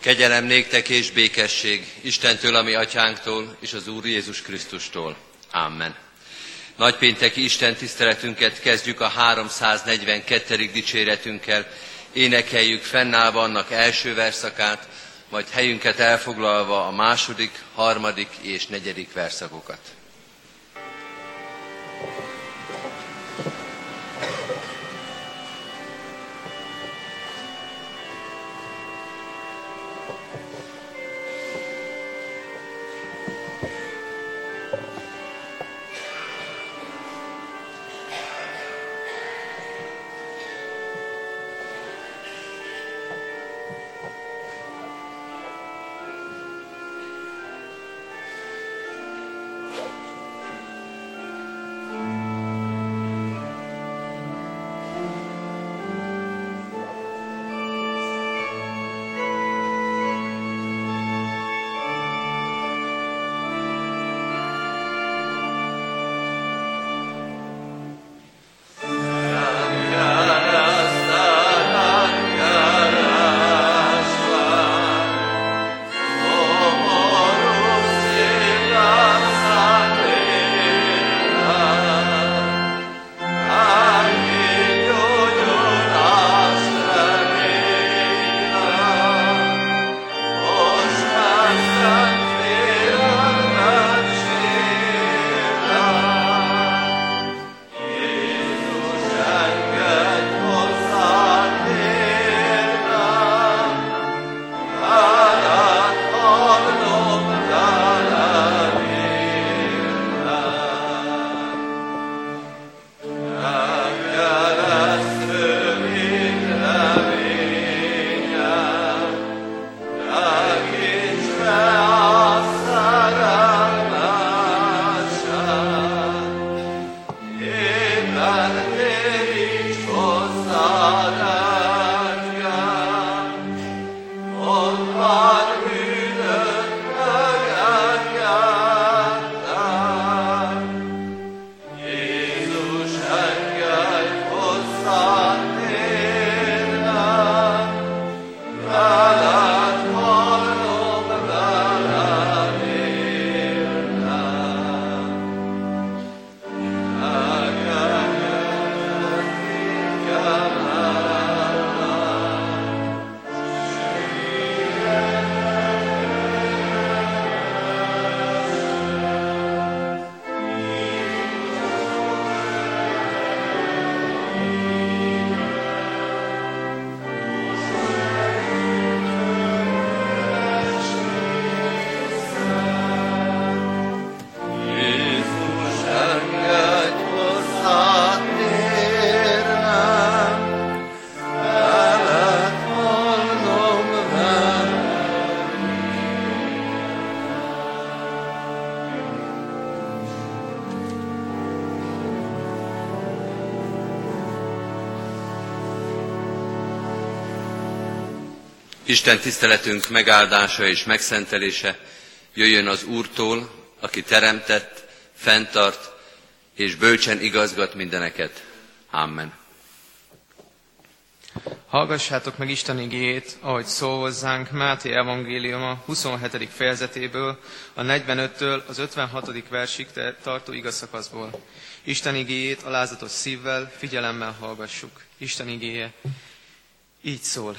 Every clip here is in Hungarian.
Kegyelem néktek és békesség Istentől, ami atyánktól, és az Úr Jézus Krisztustól. Amen. Nagypénteki Isten tiszteletünket kezdjük a 342. dicséretünkkel. Énekeljük fennállva annak első verszakát, majd helyünket elfoglalva a második, harmadik és negyedik verszakokat. Isten tiszteletünk megáldása és megszentelése jöjjön az Úrtól, aki teremtett, fenntart és bölcsen igazgat mindeneket. Amen. Hallgassátok meg Isten igéjét, ahogy szól hozzánk Máté evangéliuma 27. fejezetéből, a 45-től az 56. versig tartó igazszakaszból. Isten igéjét alázatos szívvel, figyelemmel hallgassuk. Isten igéje így szól.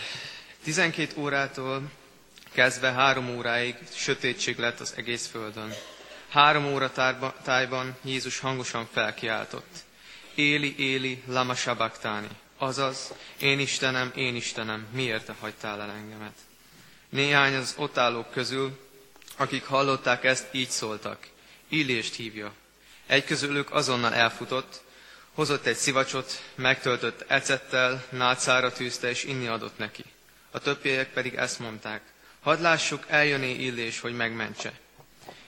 12 órától kezdve három óráig sötétség lett az egész földön. Három óra tájban Jézus hangosan felkiáltott. Éli, Éli, lama sabachthani. Azaz, én Istenem, én Istenem, miért te hagytál el engemet? Néhány az ott állók közül, akik hallották ezt, így szóltak. Illést hívja. Egy közülük azonnal elfutott, hozott egy szivacsot, megtöltött ecettel, nátszára tűzte és inni adott neki. A többiek pedig ezt mondták, hadd lássuk, eljönné illés, hogy megmentse.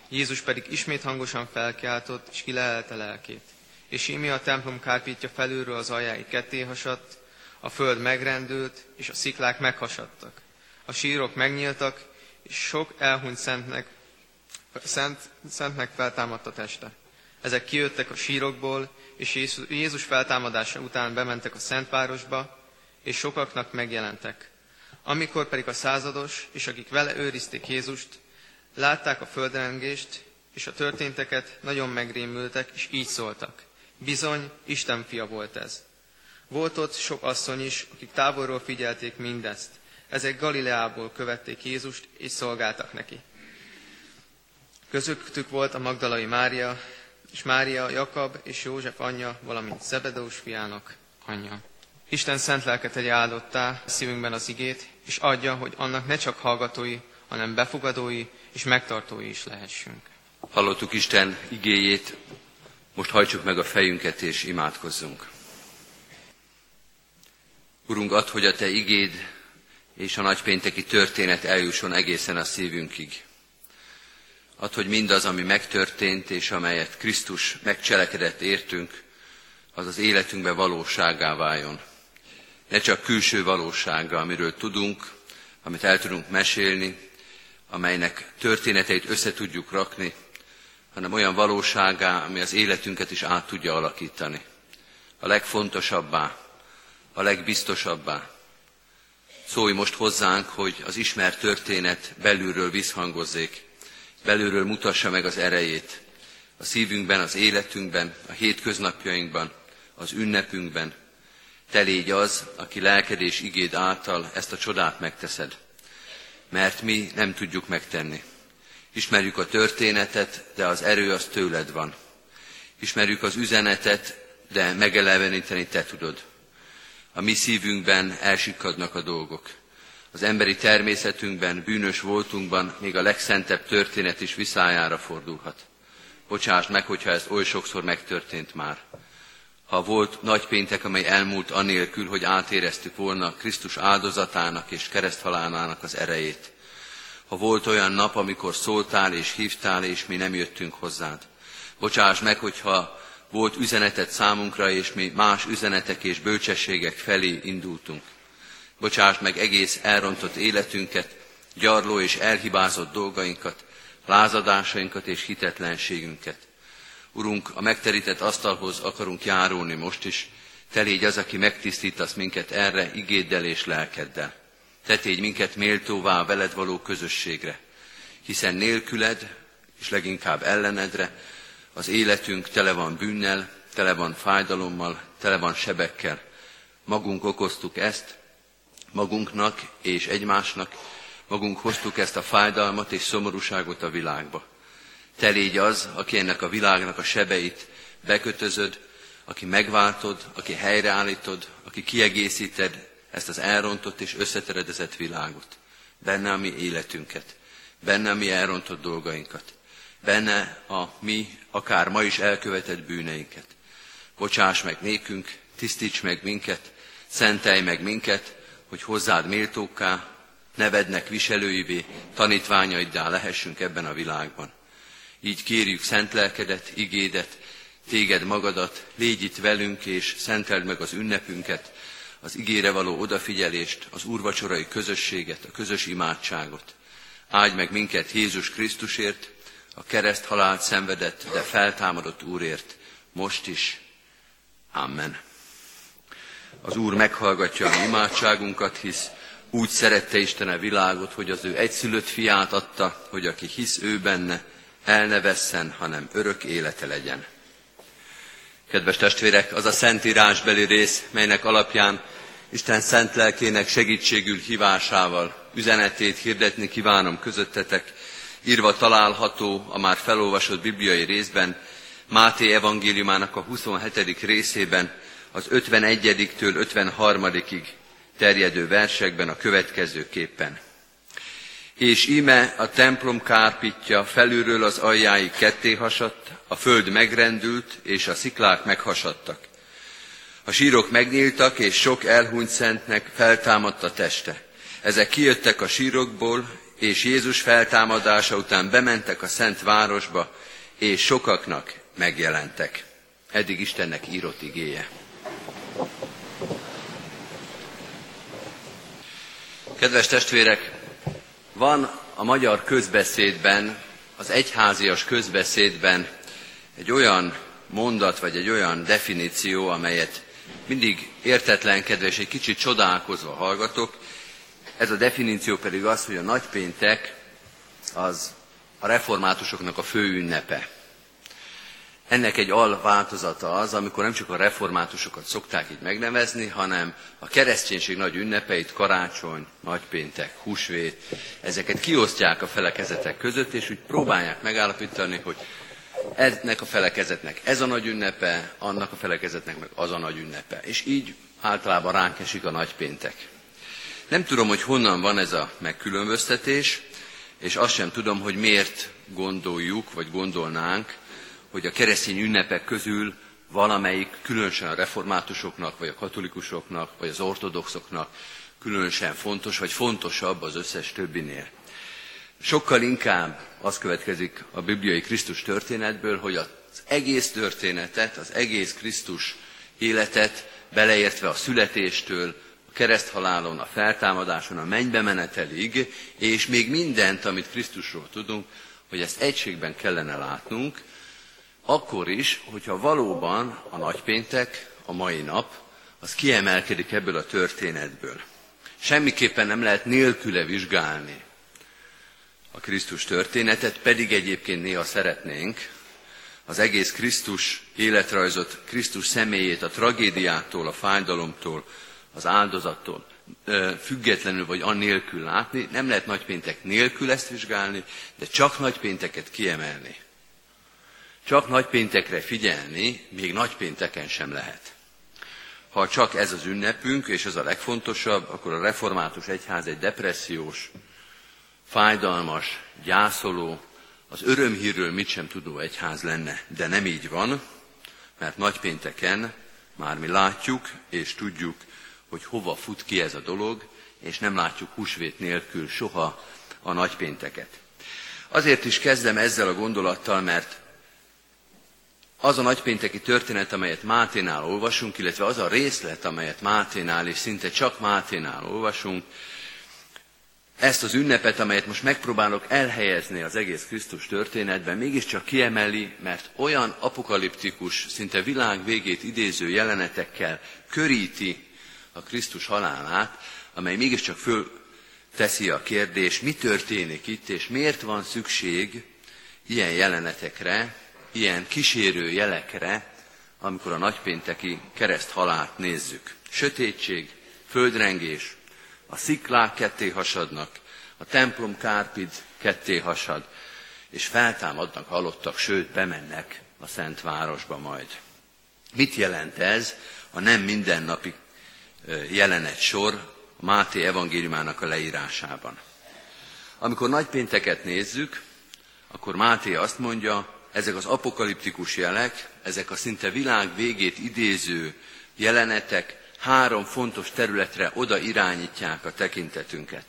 Jézus pedig ismét hangosan felkiáltott, és kilelelte lelkét. És imi a templom kárpítja felülről az aljái ketté hasadt, a föld megrendült, és a sziklák meghasadtak. A sírok megnyíltak, és sok elhunyt szentnek, szent, szentnek feltámadt a teste. Ezek kijöttek a sírokból, és Jézus feltámadása után bementek a Szentvárosba, és sokaknak megjelentek. Amikor pedig a százados, és akik vele őrizték Jézust, látták a földrengést és a történteket, nagyon megrémültek, és így szóltak. Bizony, Isten fia volt ez. Volt ott sok asszony is, akik távolról figyelték mindezt. Ezek Galileából követték Jézust, és szolgáltak neki. Közöttük volt a Magdalai Mária, és Mária, Jakab és József anyja, valamint Zebedós fiának anyja. Isten szent lelket tegye áldottá szívünkben az igét, és adja, hogy annak ne csak hallgatói, hanem befogadói és megtartói is lehessünk. Hallottuk Isten igéjét, most hajtsuk meg a fejünket és imádkozzunk. Urunk, add, hogy a Te igéd és a nagypénteki történet eljusson egészen a szívünkig. Add, hogy mindaz, ami megtörtént, és amelyet Krisztus megcselekedett értünk, az az életünkbe valóságá váljon. Ne csak külső valósága, amiről tudunk, amit el tudunk mesélni, amelynek történeteit össze tudjuk rakni, hanem olyan valóságá, ami az életünket is át tudja alakítani. A legfontosabbá, a legbiztosabbá. Szólj most hozzánk, hogy az ismert történet belülről visszhangozzék, belülről mutassa meg az erejét, a szívünkben, az életünkben, a hétköznapjainkban, az ünnepünkben. Te légy az, aki lelkedés igéd által ezt a csodát megteszed, mert mi nem tudjuk megtenni. Ismerjük a történetet, de az erő az tőled van. Ismerjük az üzenetet, de megeleveníteni te tudod. A mi szívünkben elsikadnak a dolgok. Az emberi természetünkben, bűnös voltunkban még a legszentebb történet is viszájára fordulhat. Bocsáss meg, hogyha ez oly sokszor megtörtént már. Ha volt nagy péntek, amely elmúlt anélkül, hogy átéreztük volna Krisztus áldozatának és kereszthalálának az erejét. Ha volt olyan nap, amikor szóltál és hívtál, és mi nem jöttünk hozzád. Bocsáss meg, hogyha volt üzenetet számunkra, és mi más üzenetek és bölcsességek felé indultunk. Bocsáss meg egész elrontott életünket, gyarló és elhibázott dolgainkat, lázadásainkat és hitetlenségünket. Urunk, a megterített asztalhoz akarunk járulni most is, te légy az, aki megtisztítasz minket erre igéddel és lelkeddel. Te tégy minket méltóvá a veled való közösségre, hiszen nélküled, és leginkább ellenedre, az életünk tele van bűnnel, tele van fájdalommal, tele van sebekkel. Magunk okoztuk ezt, magunknak és egymásnak, magunk hoztuk ezt a fájdalmat és szomorúságot a világba. Te légy az, aki ennek a világnak a sebeit bekötözöd, aki megváltod, aki helyreállítod, aki kiegészíted ezt az elrontott és összeteredezett világot. Benne a mi életünket, benne a mi elrontott dolgainkat, benne a mi akár ma is elkövetett bűneinket. Bocsáss meg nékünk, tisztíts meg minket, szentelj meg minket, hogy hozzád méltókká, nevednek viselőivé, tanítványaiddá lehessünk ebben a világban. Így kérjük szent lelkedet, igédet, téged magadat, légy itt velünk, és szenteld meg az ünnepünket, az igére való odafigyelést, az úrvacsorai közösséget, a közös imádságot. Áldj meg minket Jézus Krisztusért, a kereszt halált szenvedett, de feltámadott Úrért, most is. Amen. Az Úr meghallgatja a imádságunkat, hisz úgy szerette Isten a világot, hogy az ő egyszülött fiát adta, hogy aki hisz ő benne, el ne vesszen, hanem örök élete legyen. Kedves testvérek, az a szentírásbeli rész, melynek alapján Isten szent lelkének segítségül hívásával üzenetét hirdetni kívánom közöttetek, írva található a már felolvasott bibliai részben, Máté evangéliumának a 27. részében, az 51-től 53 terjedő versekben a következőképpen. És íme a templom kárpitja felülről az aljáig ketté hasadt, a föld megrendült, és a sziklák meghasadtak. A sírok megnyíltak, és sok elhunyt szentnek feltámadt a teste. Ezek kijöttek a sírokból, és Jézus feltámadása után bementek a szent városba, és sokaknak megjelentek. Eddig Istennek írott igéje. Kedves testvérek, van a magyar közbeszédben, az egyházias közbeszédben egy olyan mondat, vagy egy olyan definíció, amelyet mindig értetlenkedve és egy kicsit csodálkozva hallgatok. Ez a definíció pedig az, hogy a nagypéntek az a reformátusoknak a fő ünnepe. Ennek egy alváltozata az, amikor nem csak a reformátusokat szokták így megnevezni, hanem a kereszténység nagy ünnepeit, karácsony, nagypéntek, húsvét, ezeket kiosztják a felekezetek között, és úgy próbálják megállapítani, hogy ennek a felekezetnek ez a nagy ünnepe, annak a felekezetnek meg az a nagy ünnepe. És így általában ránk esik a nagypéntek. Nem tudom, hogy honnan van ez a megkülönböztetés, és azt sem tudom, hogy miért gondoljuk, vagy gondolnánk, hogy a keresztény ünnepek közül valamelyik, különösen a reformátusoknak, vagy a katolikusoknak, vagy az ortodoxoknak különösen fontos, vagy fontosabb az összes többinél. Sokkal inkább az következik a bibliai Krisztus történetből, hogy az egész történetet, az egész Krisztus életet, beleértve a születéstől, a kereszthalálon, a feltámadáson, a mennybe menetelig, és még mindent, amit Krisztusról tudunk, hogy ezt egységben kellene látnunk, akkor is, hogyha valóban a nagypéntek, a mai nap, az kiemelkedik ebből a történetből. Semmiképpen nem lehet nélküle vizsgálni a Krisztus történetet, pedig egyébként néha szeretnénk az egész Krisztus életrajzot, Krisztus személyét a tragédiától, a fájdalomtól, az áldozattól függetlenül vagy annélkül látni. Nem lehet nagypéntek nélkül ezt vizsgálni, de csak nagypénteket kiemelni. Csak nagypéntekre figyelni, még nagypénteken sem lehet. Ha csak ez az ünnepünk, és ez a legfontosabb, akkor a református egyház egy depressziós, fájdalmas, gyászoló, az örömhírről mit sem tudó egyház lenne. De nem így van, mert nagypénteken már mi látjuk és tudjuk, hogy hova fut ki ez a dolog, és nem látjuk húsvét nélkül soha a nagypénteket. Azért is kezdem ezzel a gondolattal, mert az a nagypénteki történet, amelyet Máténál olvasunk, illetve az a részlet, amelyet Máténál és szinte csak Máténál olvasunk, ezt az ünnepet, amelyet most megpróbálok elhelyezni az egész Krisztus történetben, mégiscsak kiemeli, mert olyan apokaliptikus, szinte világ végét idéző jelenetekkel köríti a Krisztus halálát, amely mégiscsak föl teszi a kérdést, mi történik itt, és miért van szükség ilyen jelenetekre, ilyen kísérő jelekre, amikor a nagypénteki kereszt halált nézzük. Sötétség, földrengés, a sziklák ketté hasadnak, a templom kárpid ketté hasad, és feltámadnak halottak, sőt bemennek a Szent Városba majd. Mit jelent ez a nem mindennapi jelenet sor a Máté evangéliumának a leírásában? Amikor nagypénteket nézzük, akkor Máté azt mondja, ezek az apokaliptikus jelek, ezek a szinte világ végét idéző jelenetek három fontos területre oda irányítják a tekintetünket.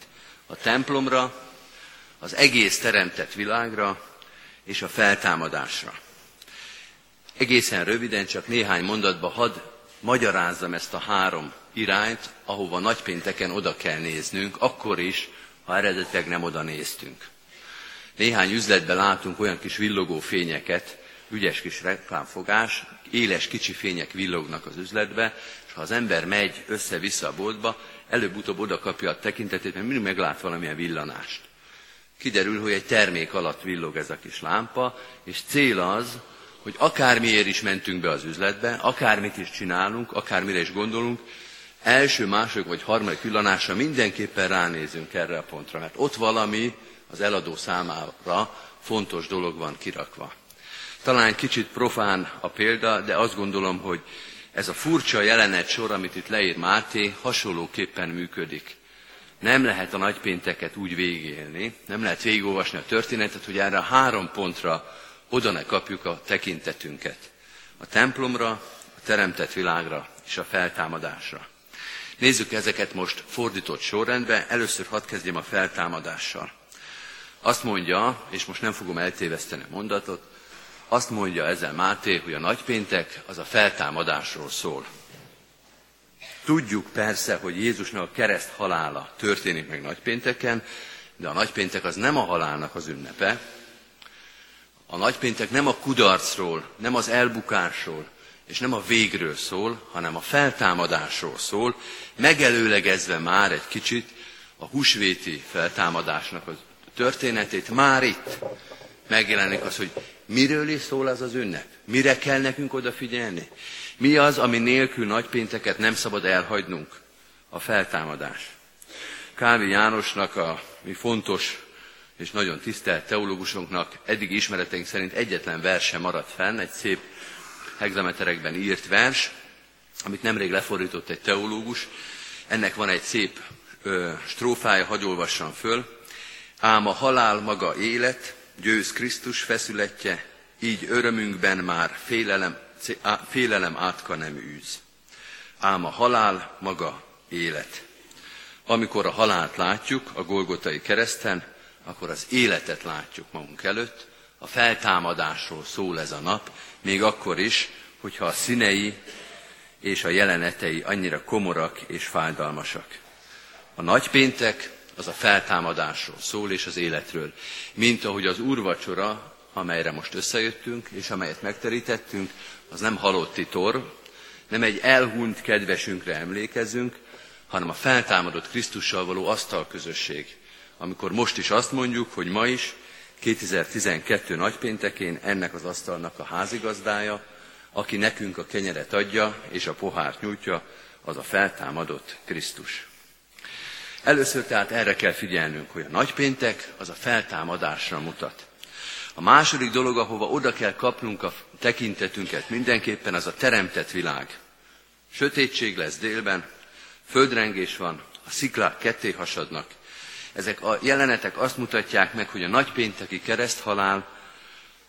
A templomra, az egész teremtett világra és a feltámadásra. Egészen röviden, csak néhány mondatba hadd magyarázzam ezt a három irányt, ahova nagypénteken oda kell néznünk, akkor is, ha eredetileg nem oda néztünk. Néhány üzletben látunk olyan kis villogó fényeket, ügyes kis reklámfogás, éles kicsi fények villognak az üzletbe, és ha az ember megy össze-vissza a boltba, előbb-utóbb oda kapja a tekintetét, mert mindig meglát valamilyen villanást. Kiderül, hogy egy termék alatt villog ez a kis lámpa, és cél az, hogy akármiért is mentünk be az üzletbe, akármit is csinálunk, akármire is gondolunk, első, második vagy harmadik villanásra mindenképpen ránézünk erre a pontra, mert ott valami az eladó számára fontos dolog van kirakva. Talán kicsit profán a példa, de azt gondolom, hogy ez a furcsa jelenet sor, amit itt leír Máté, hasonlóképpen működik. Nem lehet a nagypénteket úgy végélni, nem lehet végigolvasni a történetet, hogy erre a három pontra oda ne kapjuk a tekintetünket. A templomra, a teremtett világra és a feltámadásra. Nézzük ezeket most fordított sorrendben. Először hadd kezdjem a feltámadással. Azt mondja, és most nem fogom eltéveszteni a mondatot, azt mondja ezzel Máté, hogy a nagypéntek az a feltámadásról szól. Tudjuk persze, hogy Jézusnak a kereszt halála történik meg nagypénteken, de a nagypéntek az nem a halálnak az ünnepe. A nagypéntek nem a kudarcról, nem az elbukásról, és nem a végről szól, hanem a feltámadásról szól, megelőlegezve már egy kicsit a húsvéti feltámadásnak a történetét, már itt megjelenik az, hogy miről is szól az az ünnep, mire kell nekünk odafigyelni, mi az, ami nélkül nagypénteket nem szabad elhagynunk, a feltámadás. Kávi Jánosnak, a mi fontos és nagyon tisztelt teológusunknak eddig ismereteink szerint egyetlen verse maradt fenn, egy szép hexameterekben írt vers, amit nemrég lefordított egy teológus. Ennek van egy szép ö, strófája, hagy olvassam föl. Ám a halál maga élet, győz Krisztus feszületje, így örömünkben már félelem, félelem átka nem űz. Ám a halál maga élet. Amikor a halált látjuk a Golgotai kereszten, akkor az életet látjuk magunk előtt, a feltámadásról szól ez a nap, még akkor is, hogyha a színei és a jelenetei annyira komorak és fájdalmasak. A nagypéntek az a feltámadásról szól és az életről, mint ahogy az úrvacsora, amelyre most összejöttünk, és amelyet megterítettünk, az nem halotti tor, nem egy elhunyt kedvesünkre emlékezünk, hanem a feltámadott Krisztussal való asztalközösség. Amikor most is azt mondjuk, hogy ma is, 2012 nagypéntekén ennek az asztalnak a házigazdája, aki nekünk a kenyeret adja és a pohárt nyújtja, az a feltámadott Krisztus. Először tehát erre kell figyelnünk, hogy a nagypéntek az a feltámadásra mutat. A második dolog, ahova oda kell kapnunk a tekintetünket mindenképpen, az a teremtett világ. Sötétség lesz délben, földrengés van, a sziklák ketté hasadnak. Ezek a jelenetek azt mutatják meg, hogy a nagypénteki kereszthalál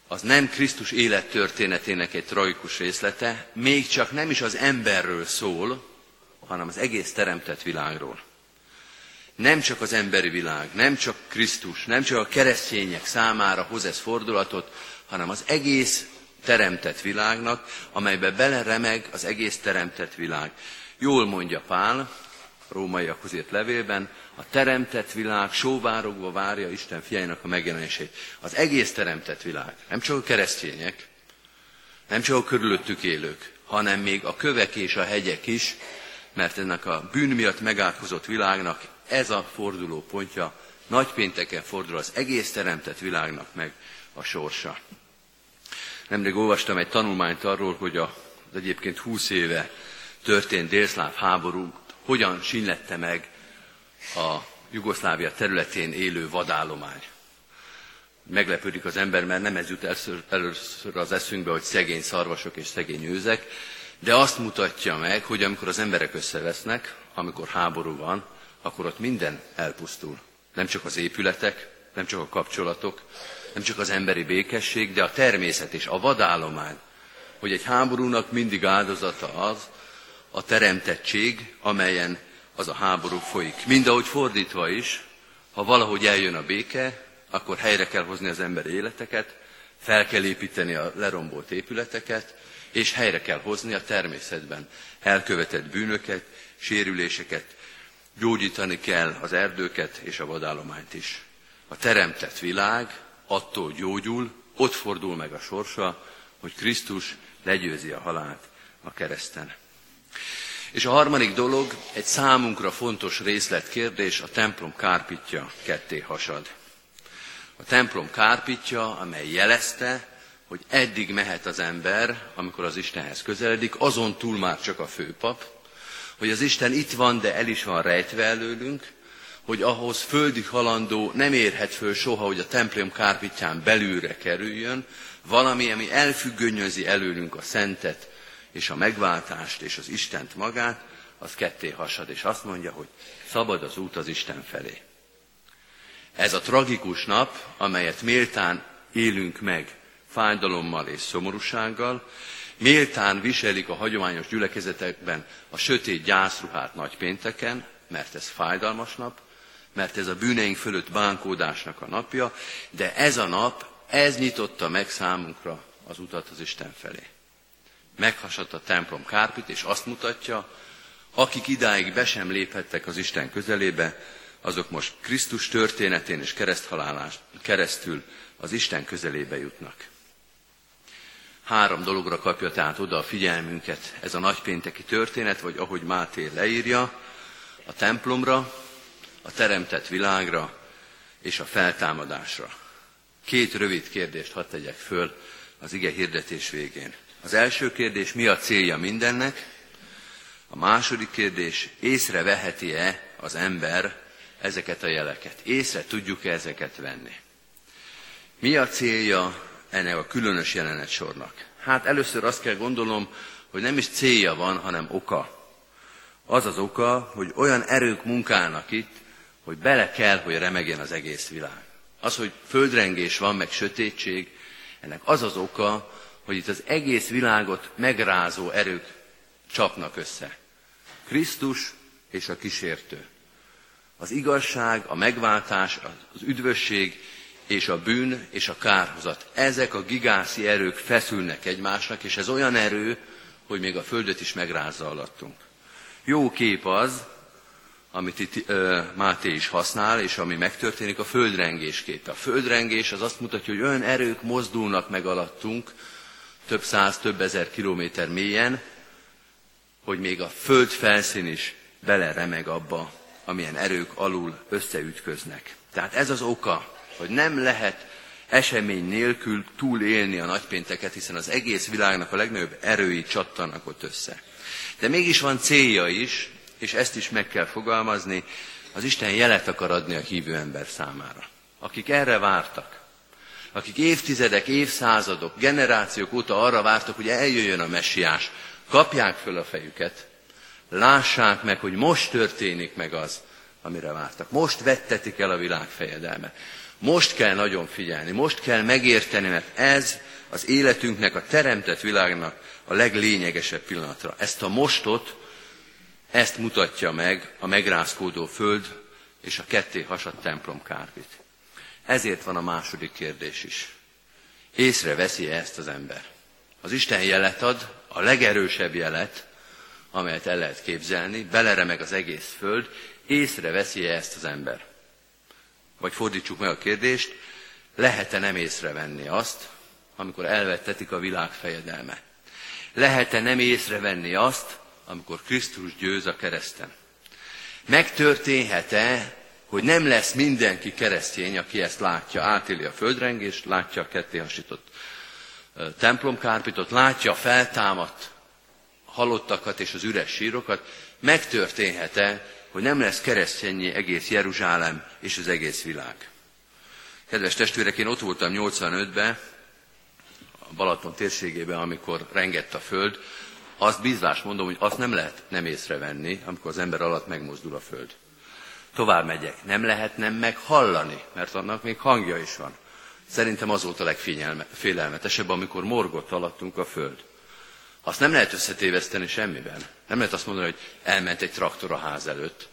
az nem Krisztus élettörténetének egy tragikus részlete, még csak nem is az emberről szól, hanem az egész teremtett világról. Nem csak az emberi világ, nem csak Krisztus, nem csak a keresztények számára hoz ez fordulatot, hanem az egész teremtett világnak, amelybe beleremeg az egész teremtett világ. Jól mondja Pál, rómaiakhoz írt levélben, a teremtett világ sóvárogva várja Isten fiainak a megjelenését. Az egész teremtett világ, nem csak a keresztények, nem csak a körülöttük élők, hanem még a kövek és a hegyek is, mert ennek a bűn miatt megátkozott világnak ez a forduló pontja, nagypénteken fordul az egész teremtett világnak meg a sorsa. Nemrég olvastam egy tanulmányt arról, hogy az egyébként 20 éve történt délszláv háború hogyan sinlette meg a Jugoszlávia területén élő vadállomány. Meglepődik az ember, mert nem ez jut először, az eszünkbe, hogy szegény szarvasok és szegény őzek, de azt mutatja meg, hogy amikor az emberek összevesznek, amikor háború van, akkor ott minden elpusztul. Nem csak az épületek, nem csak a kapcsolatok, nem csak az emberi békesség, de a természet és a vadállomány, hogy egy háborúnak mindig áldozata az, a teremtettség, amelyen az a háború folyik. Mind ahogy fordítva is, ha valahogy eljön a béke, akkor helyre kell hozni az emberi életeket, fel kell építeni a lerombolt épületeket, és helyre kell hozni a természetben elkövetett bűnöket, sérüléseket, gyógyítani kell az erdőket és a vadállományt is. A teremtett világ attól gyógyul, ott fordul meg a sorsa, hogy Krisztus legyőzi a halált a kereszten. És a harmadik dolog, egy számunkra fontos részletkérdés, a templom kárpitja ketté hasad. A templom kárpitja, amely jelezte, hogy eddig mehet az ember, amikor az Istenhez közeledik, azon túl már csak a főpap, hogy az Isten itt van, de el is van rejtve előlünk, hogy ahhoz földi halandó nem érhet föl soha, hogy a templom kárpitján belülre kerüljön, valami, ami elfüggönyözi előlünk a szentet, és a megváltást és az Istent magát, az ketté hasad, és azt mondja, hogy szabad az út az Isten felé. Ez a tragikus nap, amelyet méltán élünk meg fájdalommal és szomorúsággal, méltán viselik a hagyományos gyülekezetekben a sötét gyászruhát nagypénteken, mert ez fájdalmas nap, mert ez a bűneink fölött bánkódásnak a napja, de ez a nap, ez nyitotta meg számunkra az utat az Isten felé meghasadt a templom kárpit, és azt mutatja, akik idáig be sem léphettek az Isten közelébe, azok most Krisztus történetén és kereszthalálás keresztül az Isten közelébe jutnak. Három dologra kapja tehát oda a figyelmünket ez a nagypénteki történet, vagy ahogy Máté leírja, a templomra, a teremtett világra és a feltámadásra. Két rövid kérdést hadd tegyek föl az ige hirdetés végén. Az első kérdés, mi a célja mindennek? A második kérdés, észreveheti-e az ember ezeket a jeleket? Észre tudjuk-e ezeket venni? Mi a célja ennek a különös jelenet sornak? Hát először azt kell gondolnom, hogy nem is célja van, hanem oka. Az az oka, hogy olyan erők munkálnak itt, hogy bele kell, hogy remegjen az egész világ. Az, hogy földrengés van, meg sötétség, ennek az az oka, hogy itt az egész világot megrázó erők csapnak össze. Krisztus és a kísértő. Az igazság, a megváltás, az üdvösség és a bűn és a kárhozat. Ezek a gigászi erők feszülnek egymásnak, és ez olyan erő, hogy még a földet is megrázza alattunk. Jó kép az, amit itt uh, Máté is használ, és ami megtörténik, a földrengés képe. A földrengés az azt mutatja, hogy olyan erők mozdulnak meg alattunk, több száz, több ezer kilométer mélyen, hogy még a föld felszín is beleremeg abba, amilyen erők alul összeütköznek. Tehát ez az oka, hogy nem lehet esemény nélkül túlélni a nagypénteket, hiszen az egész világnak a legnagyobb erői csattanak ott össze. De mégis van célja is, és ezt is meg kell fogalmazni, az Isten jelet akar adni a hívő ember számára. Akik erre vártak, akik évtizedek, évszázadok, generációk óta arra vártak, hogy eljöjjön a messiás, kapják föl a fejüket, lássák meg, hogy most történik meg az, amire vártak. Most vettetik el a világ fejedelme. Most kell nagyon figyelni, most kell megérteni, mert ez az életünknek, a teremtett világnak a leglényegesebb pillanatra. Ezt a mostot, ezt mutatja meg a megrázkódó föld és a ketté hasadt templom kárpit. Ezért van a második kérdés is. Észre veszi -e ezt az ember? Az Isten jelet ad, a legerősebb jelet, amelyet el lehet képzelni, beleremeg az egész föld, észre veszi -e ezt az ember? Vagy fordítsuk meg a kérdést, lehet-e nem észrevenni azt, amikor elvettetik a világ fejedelme? Lehet-e nem észrevenni azt, amikor Krisztus győz a kereszten? Megtörténhet-e, hogy nem lesz mindenki keresztény, aki ezt látja, átéli a földrengést, látja a kettéhasított templomkárpitot, látja a feltámadt halottakat és az üres sírokat, megtörténhet-e, hogy nem lesz keresztényi egész Jeruzsálem és az egész világ. Kedves testvérek, én ott voltam 85-ben, a Balaton térségében, amikor rengett a föld, azt bízás mondom, hogy azt nem lehet nem észrevenni, amikor az ember alatt megmozdul a föld. Tovább megyek, nem lehet nem meghallani, mert annak még hangja is van. Szerintem az volt a legfélelmetesebb, amikor morgott alattunk a föld. Azt nem lehet összetéveszteni semmiben. Nem lehet azt mondani, hogy elment egy traktor a ház előtt,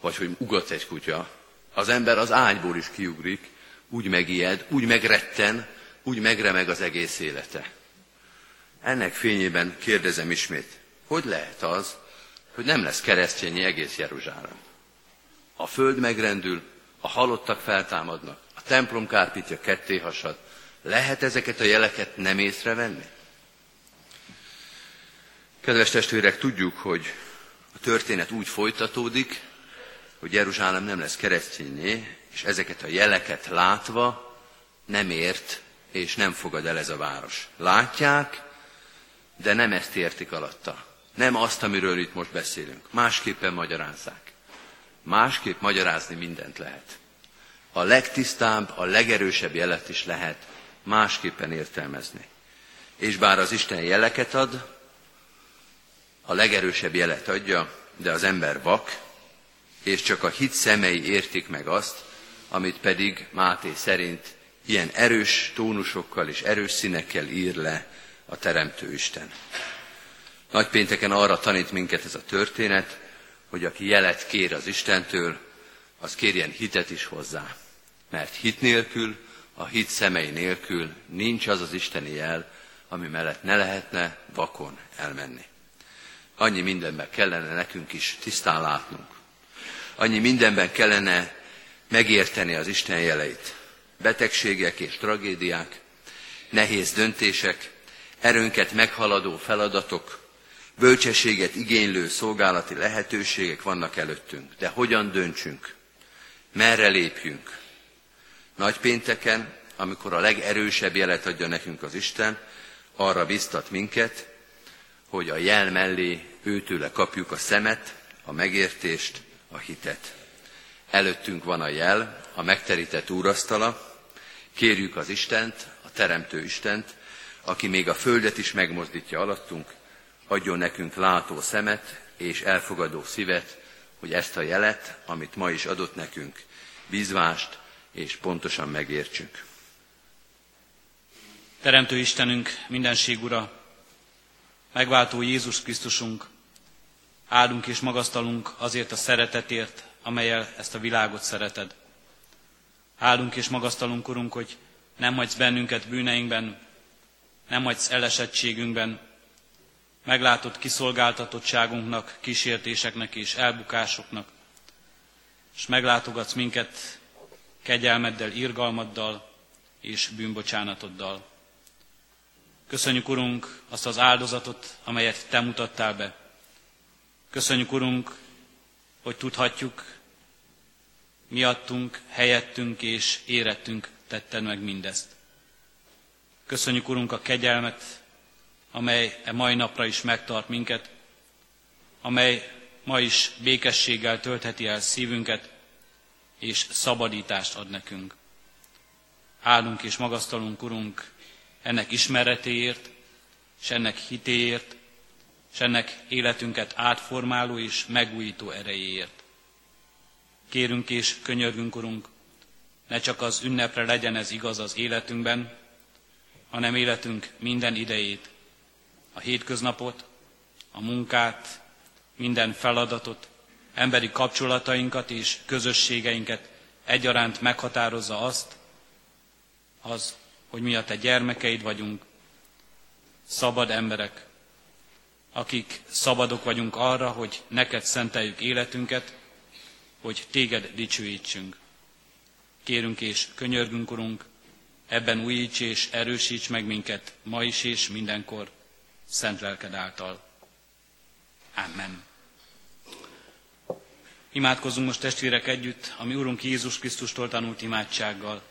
vagy hogy ugat egy kutya. Az ember az ágyból is kiugrik, úgy megijed, úgy megretten, úgy megremeg az egész élete. Ennek fényében kérdezem ismét, hogy lehet az, hogy nem lesz keresztényi egész Jeruzsálem? A föld megrendül, a halottak feltámadnak, a templom kárpítja ketté hasad. Lehet ezeket a jeleket nem észrevenni? Kedves testvérek, tudjuk, hogy a történet úgy folytatódik, hogy Jeruzsálem nem lesz keresztényé, és ezeket a jeleket látva nem ért és nem fogad el ez a város. Látják, de nem ezt értik alatta. Nem azt, amiről itt most beszélünk. Másképpen magyarázzák. Másképp magyarázni mindent lehet. A legtisztább, a legerősebb jelet is lehet másképpen értelmezni. És bár az Isten jeleket ad, a legerősebb jelet adja, de az ember vak, és csak a hit szemei értik meg azt, amit pedig Máté szerint ilyen erős tónusokkal és erős színekkel ír le a Teremtő Isten. Nagypénteken arra tanít minket ez a történet, hogy aki jelet kér az Istentől, az kérjen hitet is hozzá. Mert hit nélkül, a hit szemei nélkül nincs az az isteni jel, ami mellett ne lehetne vakon elmenni. Annyi mindenben kellene nekünk is tisztán látnunk. Annyi mindenben kellene megérteni az Isten jeleit. Betegségek és tragédiák, nehéz döntések, erőnket meghaladó feladatok, bölcsességet igénylő szolgálati lehetőségek vannak előttünk. De hogyan döntsünk? Merre lépjünk? Nagy pénteken, amikor a legerősebb jelet adja nekünk az Isten, arra biztat minket, hogy a jel mellé őtőle kapjuk a szemet, a megértést, a hitet. Előttünk van a jel, a megterített úrasztala, kérjük az Istent, a Teremtő Istent, aki még a földet is megmozdítja alattunk, adjon nekünk látó szemet és elfogadó szívet, hogy ezt a jelet, amit ma is adott nekünk, bízvást és pontosan megértsük. Teremtő Istenünk, mindenség Ura, megváltó Jézus Krisztusunk, áldunk és magasztalunk azért a szeretetért, amelyel ezt a világot szereted. Áldunk és magasztalunk, Urunk, hogy nem hagysz bennünket bűneinkben, nem hagysz elesettségünkben, meglátod kiszolgáltatottságunknak, kísértéseknek és elbukásoknak, és meglátogatsz minket kegyelmeddel, irgalmaddal és bűnbocsánatoddal. Köszönjük, Urunk, azt az áldozatot, amelyet Te mutattál be. Köszönjük, Urunk, hogy tudhatjuk, miattunk, helyettünk és érettünk tetted meg mindezt. Köszönjük, Urunk, a kegyelmet, amely e mai napra is megtart minket, amely ma is békességgel töltheti el szívünket, és szabadítást ad nekünk. Áldunk és magasztalunk, Urunk, ennek ismeretéért, és ennek hitéért, és ennek életünket átformáló és megújító erejéért. Kérünk és könyörgünk, Urunk, ne csak az ünnepre legyen ez igaz az életünkben, hanem életünk minden idejét, a hétköznapot, a munkát, minden feladatot, emberi kapcsolatainkat és közösségeinket egyaránt meghatározza azt, az, hogy mi a te gyermekeid vagyunk, szabad emberek, akik szabadok vagyunk arra, hogy neked szenteljük életünket, hogy téged dicsőítsünk. Kérünk és könyörgünk, Urunk, ebben újíts és erősíts meg minket ma is és mindenkor, szent lelked által. Amen. Imádkozzunk most testvérek együtt, ami Urunk Jézus Krisztustól tanult imádsággal.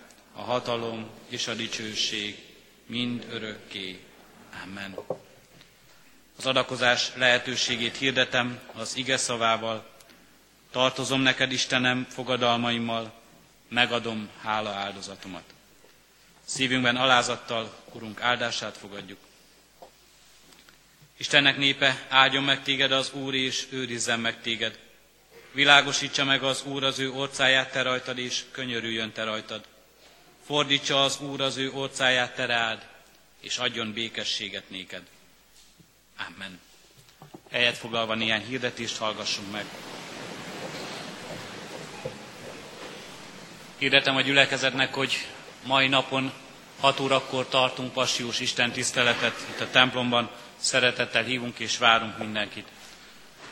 a hatalom és a dicsőség mind örökké. Amen. Az adakozás lehetőségét hirdetem az ige szavával. Tartozom neked, Istenem, fogadalmaimmal, megadom hála áldozatomat. Szívünkben alázattal, Urunk áldását fogadjuk. Istennek népe, áldjon meg téged az Úr, és őrizzen meg téged. Világosítsa meg az Úr az ő orcáját te rajtad, és könyörüljön te rajtad. Fordítsa az Úr az ő orcáját te rád, és adjon békességet néked. Amen. Helyet foglalva néhány hirdetést hallgassunk meg. Hirdetem a gyülekezetnek, hogy mai napon 6 órakor tartunk passiós Isten tiszteletet itt a templomban. Szeretettel hívunk és várunk mindenkit.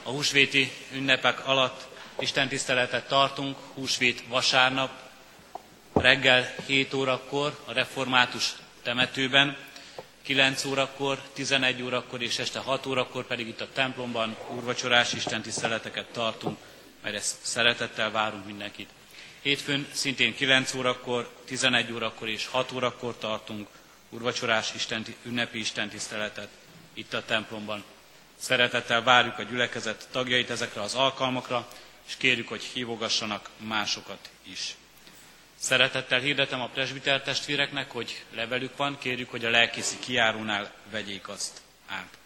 A húsvéti ünnepek alatt Isten tiszteletet tartunk, húsvét vasárnap, reggel 7 órakor a református temetőben, 9 órakor, 11 órakor és este 6 órakor pedig itt a templomban úrvacsorás Isten tiszteleteket tartunk, mert ezt szeretettel várunk mindenkit. Hétfőn szintén 9 órakor, 11 órakor és 6 órakor tartunk urvacsorás Isten, ünnepi istentiszteletet itt a templomban. Szeretettel várjuk a gyülekezet tagjait ezekre az alkalmakra, és kérjük, hogy hívogassanak másokat is. Szeretettel hirdetem a presbiter testvéreknek, hogy levelük van, kérjük, hogy a lelkészi kiárónál vegyék azt át.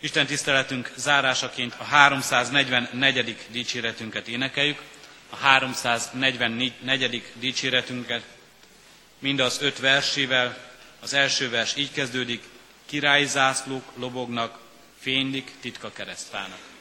Isten tiszteletünk zárásaként a 344. dicséretünket énekeljük a 344. dicséretünket, mind az öt versével. Az első vers így kezdődik, királyi zászlók lobognak, fénylik titka keresztfának.